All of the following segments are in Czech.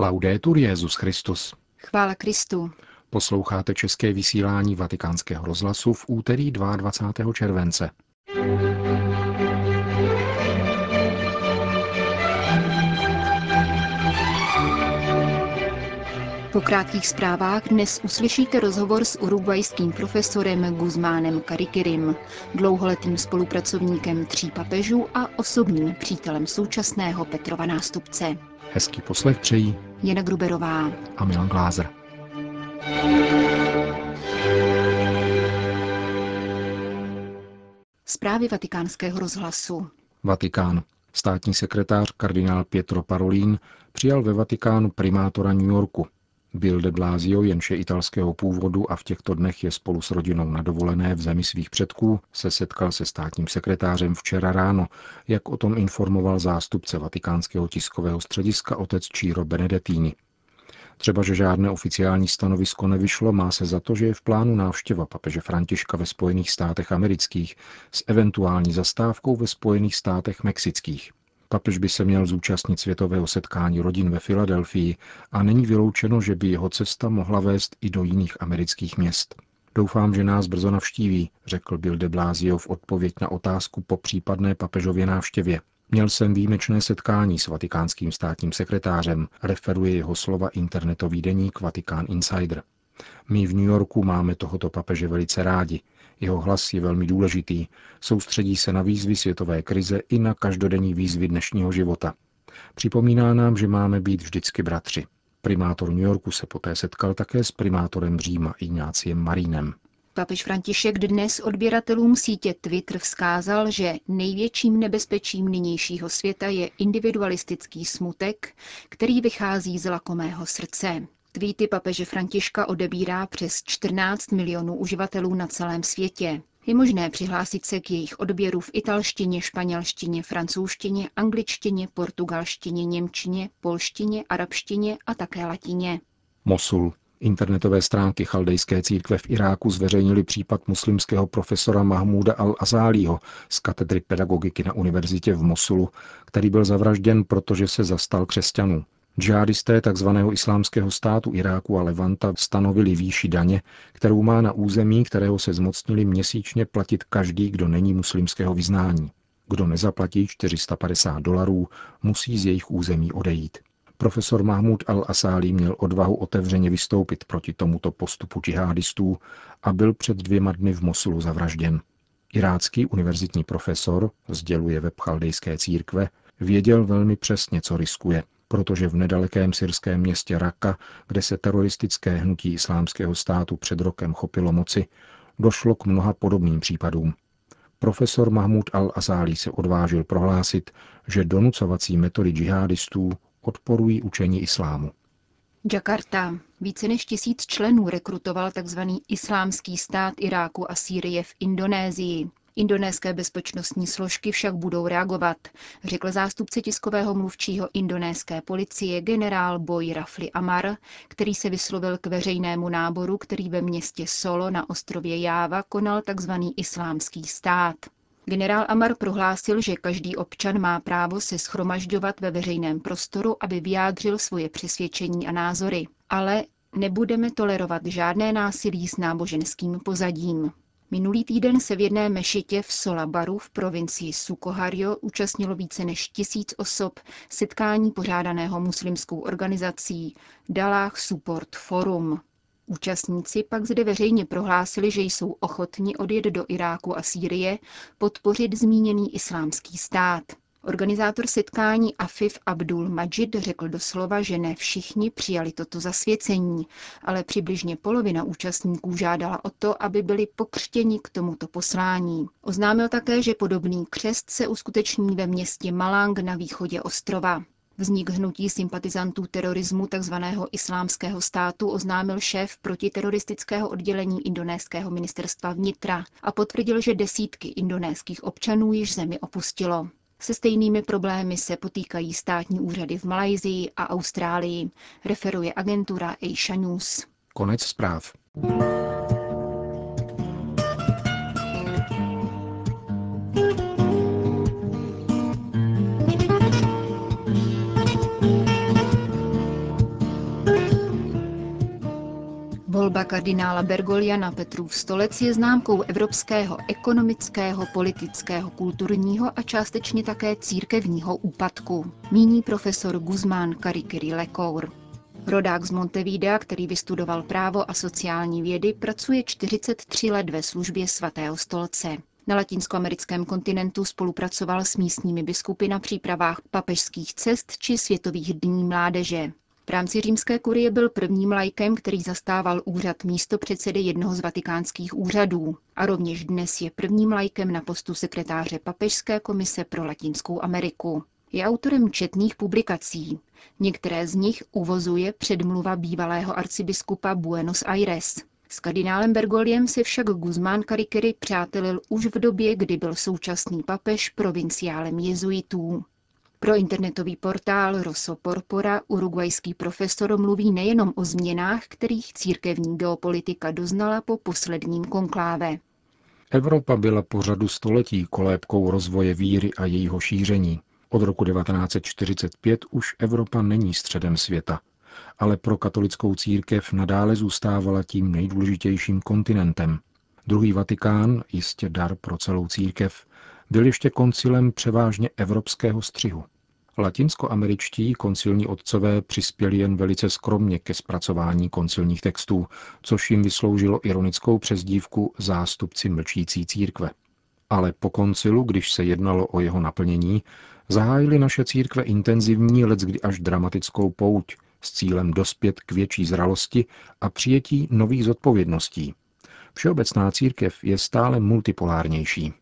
Laudetur Jezus Christus. Chvála Kristu. Posloucháte české vysílání Vatikánského rozhlasu v úterý 22. července. Po krátkých zprávách dnes uslyšíte rozhovor s urugvajským profesorem Guzmánem Karikirim, dlouholetým spolupracovníkem tří papežů a osobním přítelem současného Petrova nástupce. Hezký poslech přejí Jana Gruberová a Milan Glázer. Zprávy vatikánského rozhlasu. Vatikán. Státní sekretář kardinál Pietro Parolin přijal ve Vatikánu primátora New Yorku. Bill de Blasio, jenž je italského původu a v těchto dnech je spolu s rodinou na dovolené v zemi svých předků, se setkal se státním sekretářem včera ráno, jak o tom informoval zástupce vatikánského tiskového střediska otec Ciro Benedettini. Třeba, že žádné oficiální stanovisko nevyšlo, má se za to, že je v plánu návštěva papeže Františka ve Spojených státech amerických s eventuální zastávkou ve Spojených státech mexických. Papež by se měl zúčastnit světového setkání rodin ve Filadelfii a není vyloučeno, že by jeho cesta mohla vést i do jiných amerických měst. Doufám, že nás brzo navštíví, řekl Bill de Blasio v odpověď na otázku po případné papežově návštěvě. Měl jsem výjimečné setkání s vatikánským státním sekretářem, referuje jeho slova internetový deník Vatikán Insider. My v New Yorku máme tohoto papeže velice rádi. Jeho hlas je velmi důležitý. Soustředí se na výzvy světové krize i na každodenní výzvy dnešního života. Připomíná nám, že máme být vždycky bratři. Primátor New Yorku se poté setkal také s primátorem Říma Ignáciem Marínem. Papež František dnes odběratelům sítě Twitter vzkázal, že největším nebezpečím nynějšího světa je individualistický smutek, který vychází z lakomého srdce. Tweety papeže Františka odebírá přes 14 milionů uživatelů na celém světě. Je možné přihlásit se k jejich odběru v italštině, španělštině, francouzštině, angličtině, portugalštině, němčině, polštině, arabštině a také latině. Mosul. Internetové stránky chaldejské církve v Iráku zveřejnili případ muslimského profesora Mahmúda al-Azálího z katedry pedagogiky na univerzitě v Mosulu, který byl zavražděn, protože se zastal křesťanů. Džihadisté tzv. islámského státu Iráku a Levanta stanovili výši daně, kterou má na území, kterého se zmocnili měsíčně platit každý, kdo není muslimského vyznání. Kdo nezaplatí 450 dolarů, musí z jejich území odejít. Profesor Mahmud al-Asálí měl odvahu otevřeně vystoupit proti tomuto postupu džihadistů a byl před dvěma dny v Mosulu zavražděn. Irácký univerzitní profesor, sděluje web chaldejské církve, věděl velmi přesně, co riskuje – protože v nedalekém syrském městě Raka, kde se teroristické hnutí islámského státu před rokem chopilo moci, došlo k mnoha podobným případům. Profesor Mahmud al-Azali se odvážil prohlásit, že donucovací metody džihadistů odporují učení islámu. Jakarta. Více než tisíc členů rekrutoval tzv. islámský stát Iráku a Sýrie v Indonésii. Indonéské bezpečnostní složky však budou reagovat, řekl zástupce tiskového mluvčího indonéské policie generál Boy Rafli Amar, který se vyslovil k veřejnému náboru, který ve městě Solo na ostrově Jáva konal tzv. islámský stát. Generál Amar prohlásil, že každý občan má právo se schromažďovat ve veřejném prostoru, aby vyjádřil svoje přesvědčení a názory. Ale nebudeme tolerovat žádné násilí s náboženským pozadím. Minulý týden se v jedné mešitě v Solabaru v provincii Sukoharjo účastnilo více než tisíc osob setkání pořádaného muslimskou organizací Dalah Support Forum. Účastníci pak zde veřejně prohlásili, že jsou ochotni odjet do Iráku a Sýrie podpořit zmíněný islámský stát. Organizátor setkání Afif Abdul Majid řekl doslova, že ne všichni přijali toto zasvěcení, ale přibližně polovina účastníků žádala o to, aby byli pokřtěni k tomuto poslání. Oznámil také, že podobný křest se uskuteční ve městě Malang na východě ostrova. Vznik hnutí sympatizantů terorismu tzv. islámského státu oznámil šéf protiteroristického oddělení indonéského ministerstva vnitra a potvrdil, že desítky indonéských občanů již zemi opustilo. Se stejnými problémy se potýkají státní úřady v Malajzii a Austrálii, referuje agentura Asia News. Konec zpráv. Stavba kardinála Bergolia na Petrův stolec je známkou evropského ekonomického, politického, kulturního a částečně také církevního úpadku, míní profesor Guzmán Karikiri Lecour. Rodák z Montevidea, který vystudoval právo a sociální vědy, pracuje 43 let ve službě svatého stolce. Na latinskoamerickém kontinentu spolupracoval s místními biskupy na přípravách papežských cest či světových dní mládeže. V rámci římské kurie byl prvním lajkem, který zastával úřad místo předsedy jednoho z vatikánských úřadů a rovněž dnes je prvním lajkem na postu sekretáře Papežské komise pro Latinskou Ameriku. Je autorem četných publikací. Některé z nich uvozuje předmluva bývalého arcibiskupa Buenos Aires. S kardinálem Bergoliem se však Guzmán Karikery přátelil už v době, kdy byl současný papež provinciálem jezuitů. Pro internetový portál Rosso Porpora urugvajský profesor mluví nejenom o změnách, kterých církevní geopolitika doznala po posledním konkláve. Evropa byla po řadu století kolébkou rozvoje víry a jejího šíření. Od roku 1945 už Evropa není středem světa, ale pro katolickou církev nadále zůstávala tím nejdůležitějším kontinentem. Druhý Vatikán, jistě dar pro celou církev, byl ještě koncilem převážně evropského střihu. Latinskoameričtí koncilní otcové přispěli jen velice skromně ke zpracování koncilních textů, což jim vysloužilo ironickou přezdívku zástupci mlčící církve. Ale po koncilu, když se jednalo o jeho naplnění, zahájili naše církve intenzivní, leckdy až dramatickou pouť s cílem dospět k větší zralosti a přijetí nových zodpovědností. Všeobecná církev je stále multipolárnější.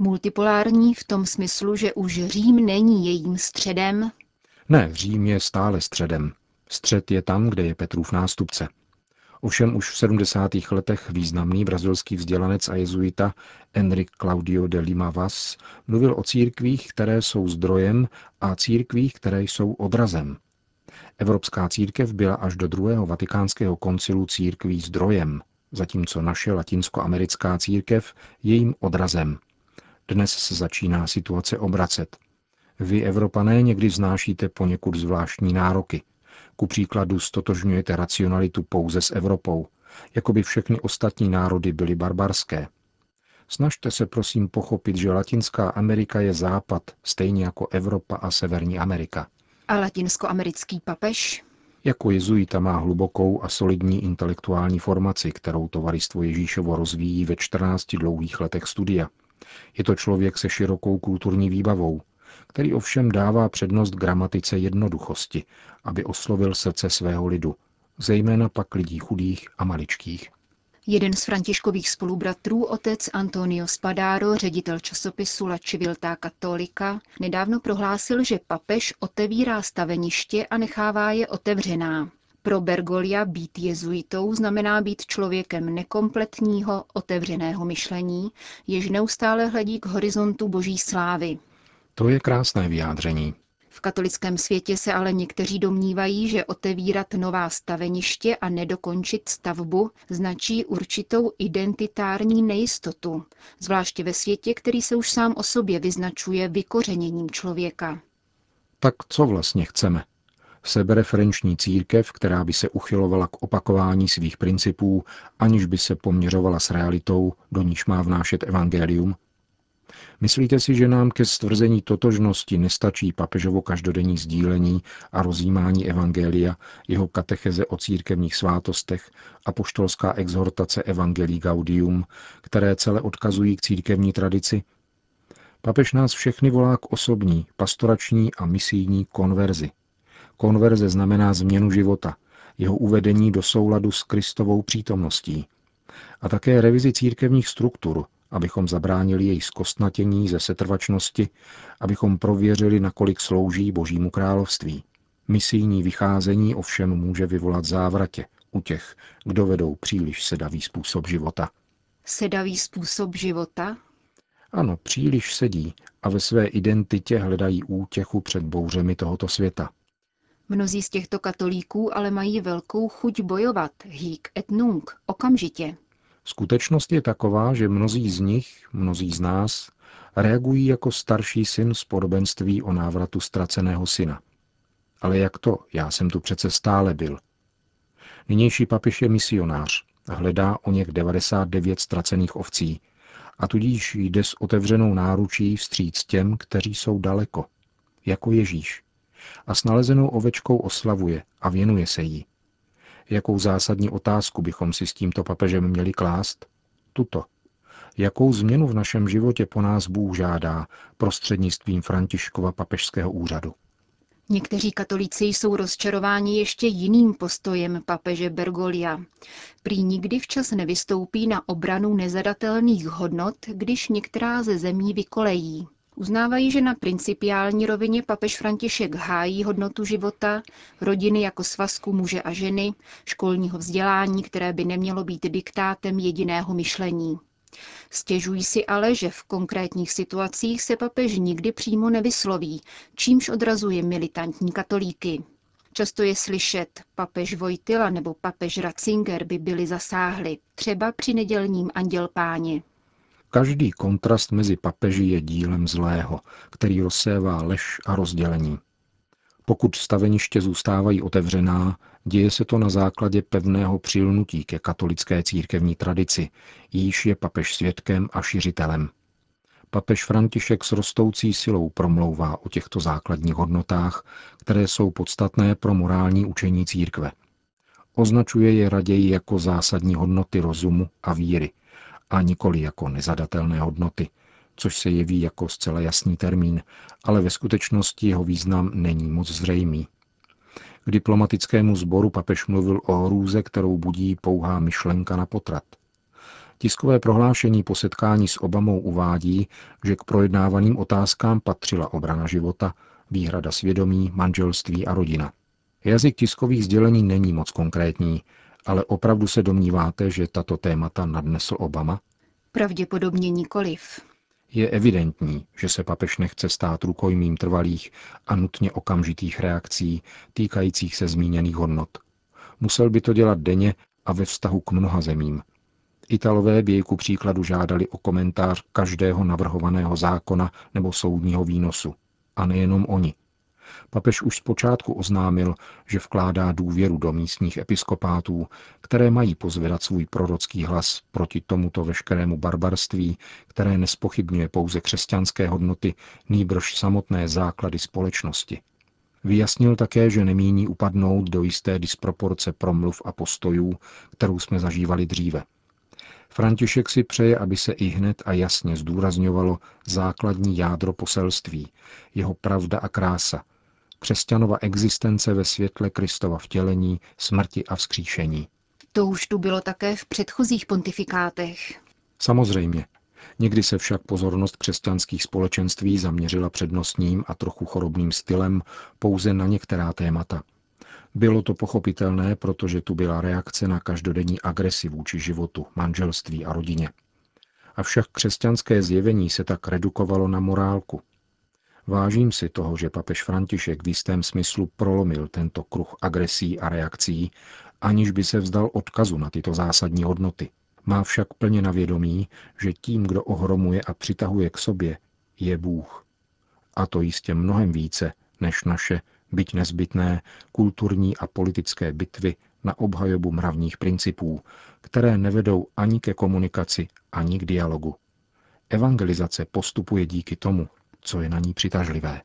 Multipolární v tom smyslu, že už Řím není jejím středem? Ne, Řím je stále středem. Střed je tam, kde je Petrův nástupce. Ovšem už v 70. letech významný brazilský vzdělanec a jezuita Enrique Claudio de Lima Vaz mluvil o církvích, které jsou zdrojem a církvích, které jsou odrazem. Evropská církev byla až do druhého vatikánského koncilu církví zdrojem, zatímco naše latinskoamerická církev jejím odrazem. Dnes se začíná situace obracet. Vy, Evropané, někdy znášíte poněkud zvláštní nároky. Ku příkladu stotožňujete racionalitu pouze s Evropou, jako by všechny ostatní národy byly barbarské. Snažte se prosím pochopit, že Latinská Amerika je západ, stejně jako Evropa a Severní Amerika. A latinskoamerický papež? Jako jezuita má hlubokou a solidní intelektuální formaci, kterou tovaristvo Ježíšovo rozvíjí ve 14 dlouhých letech studia. Je to člověk se širokou kulturní výbavou, který ovšem dává přednost gramatice jednoduchosti, aby oslovil srdce svého lidu, zejména pak lidí chudých a maličkých. Jeden z františkových spolubratrů, otec Antonio Spadaro, ředitel časopisu La Civiltà Cattolica, nedávno prohlásil, že papež otevírá staveniště a nechává je otevřená. Pro Bergolia být jezuitou znamená být člověkem nekompletního, otevřeného myšlení, jež neustále hledí k horizontu boží slávy. To je krásné vyjádření. V katolickém světě se ale někteří domnívají, že otevírat nová staveniště a nedokončit stavbu značí určitou identitární nejistotu, zvláště ve světě, který se už sám o sobě vyznačuje vykořeněním člověka. Tak co vlastně chceme? Sebereferenční církev, která by se uchylovala k opakování svých principů, aniž by se poměřovala s realitou, do níž má vnášet evangelium, Myslíte si, že nám ke stvrzení totožnosti nestačí papežovo každodenní sdílení a rozjímání evangelia, jeho katecheze o církevních svátostech a poštolská exhortace Evangelii Gaudium, které celé odkazují k církevní tradici? Papež nás všechny volá k osobní, pastorační a misijní konverzi. Konverze znamená změnu života, jeho uvedení do souladu s Kristovou přítomností. A také revizi církevních struktur, abychom zabránili její zkostnatění ze setrvačnosti, abychom prověřili, nakolik slouží Božímu království. Misijní vycházení ovšem může vyvolat závratě u těch, kdo vedou příliš sedavý způsob života. Sedavý způsob života? Ano, příliš sedí a ve své identitě hledají útěchu před bouřemi tohoto světa. Mnozí z těchto katolíků ale mají velkou chuť bojovat, hýk et nunc, okamžitě. Skutečnost je taková, že mnozí z nich, mnozí z nás, reagují jako starší syn z podobenství o návratu ztraceného syna. Ale jak to? Já jsem tu přece stále byl. Nynější papež je misionář a hledá o něch 99 ztracených ovcí a tudíž jde s otevřenou náručí vstříc těm, kteří jsou daleko, jako Ježíš. A s nalezenou ovečkou oslavuje a věnuje se jí. Jakou zásadní otázku bychom si s tímto papežem měli klást? Tuto. Jakou změnu v našem životě po nás Bůh žádá prostřednictvím Františkova papežského úřadu? Někteří katolíci jsou rozčarováni ještě jiným postojem papeže Bergolia. Prý nikdy včas nevystoupí na obranu nezadatelných hodnot, když některá ze zemí vykolejí. Uznávají, že na principiální rovině papež František hájí hodnotu života, rodiny jako svazku muže a ženy, školního vzdělání, které by nemělo být diktátem jediného myšlení. Stěžují si ale, že v konkrétních situacích se papež nikdy přímo nevysloví, čímž odrazuje militantní katolíky. Často je slyšet, papež Vojtila nebo papež Ratzinger by byli zasáhli, třeba při nedělním anděl páně. Každý kontrast mezi papeži je dílem zlého, který rozsévá lež a rozdělení. Pokud staveniště zůstávají otevřená, děje se to na základě pevného přilnutí ke katolické církevní tradici, jíž je papež svědkem a šiřitelem. Papež František s rostoucí silou promlouvá o těchto základních hodnotách, které jsou podstatné pro morální učení církve. Označuje je raději jako zásadní hodnoty rozumu a víry, a nikoli jako nezadatelné hodnoty, což se jeví jako zcela jasný termín, ale ve skutečnosti jeho význam není moc zřejmý. K diplomatickému sboru papež mluvil o hrůze, kterou budí pouhá myšlenka na potrat. Tiskové prohlášení po setkání s Obamou uvádí, že k projednávaným otázkám patřila obrana života, výhrada svědomí, manželství a rodina. Jazyk tiskových sdělení není moc konkrétní, ale opravdu se domníváte, že tato témata nadnesl Obama? Pravděpodobně nikoliv. Je evidentní, že se papež nechce stát rukojmím trvalých a nutně okamžitých reakcí týkajících se zmíněných hodnot. Musel by to dělat denně a ve vztahu k mnoha zemím. Italové by jej ku příkladu žádali o komentář každého navrhovaného zákona nebo soudního výnosu. A nejenom oni. Papež už zpočátku oznámil, že vkládá důvěru do místních episkopátů, které mají pozvedat svůj prorocký hlas proti tomuto veškerému barbarství, které nespochybňuje pouze křesťanské hodnoty, nýbrž samotné základy společnosti. Vyjasnil také, že nemíní upadnout do jisté disproporce promluv a postojů, kterou jsme zažívali dříve. František si přeje, aby se i hned a jasně zdůrazňovalo základní jádro poselství, jeho pravda a krása, křesťanova existence ve světle Kristova vtělení, smrti a vzkříšení. To už tu bylo také v předchozích pontifikátech. Samozřejmě. Někdy se však pozornost křesťanských společenství zaměřila přednostním a trochu chorobným stylem pouze na některá témata. Bylo to pochopitelné, protože tu byla reakce na každodenní agresi vůči životu, manželství a rodině. Avšak křesťanské zjevení se tak redukovalo na morálku, Vážím si toho, že papež František v jistém smyslu prolomil tento kruh agresí a reakcí, aniž by se vzdal odkazu na tyto zásadní hodnoty. Má však plně na vědomí, že tím, kdo ohromuje a přitahuje k sobě, je Bůh. A to jistě mnohem více než naše, byť nezbytné, kulturní a politické bitvy na obhajobu mravních principů, které nevedou ani ke komunikaci, ani k dialogu. Evangelizace postupuje díky tomu, co je na ní přitažlivé.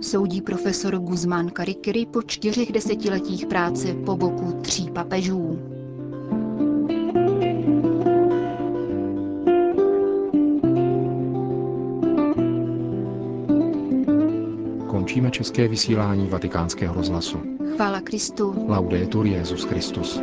Soudí profesor Guzmán Karikiri po čtyřech desetiletích práce po boku tří papežů. Končíme české vysílání vatikánského rozhlasu. Chvála Kristu. Laudetur Jezus Christus.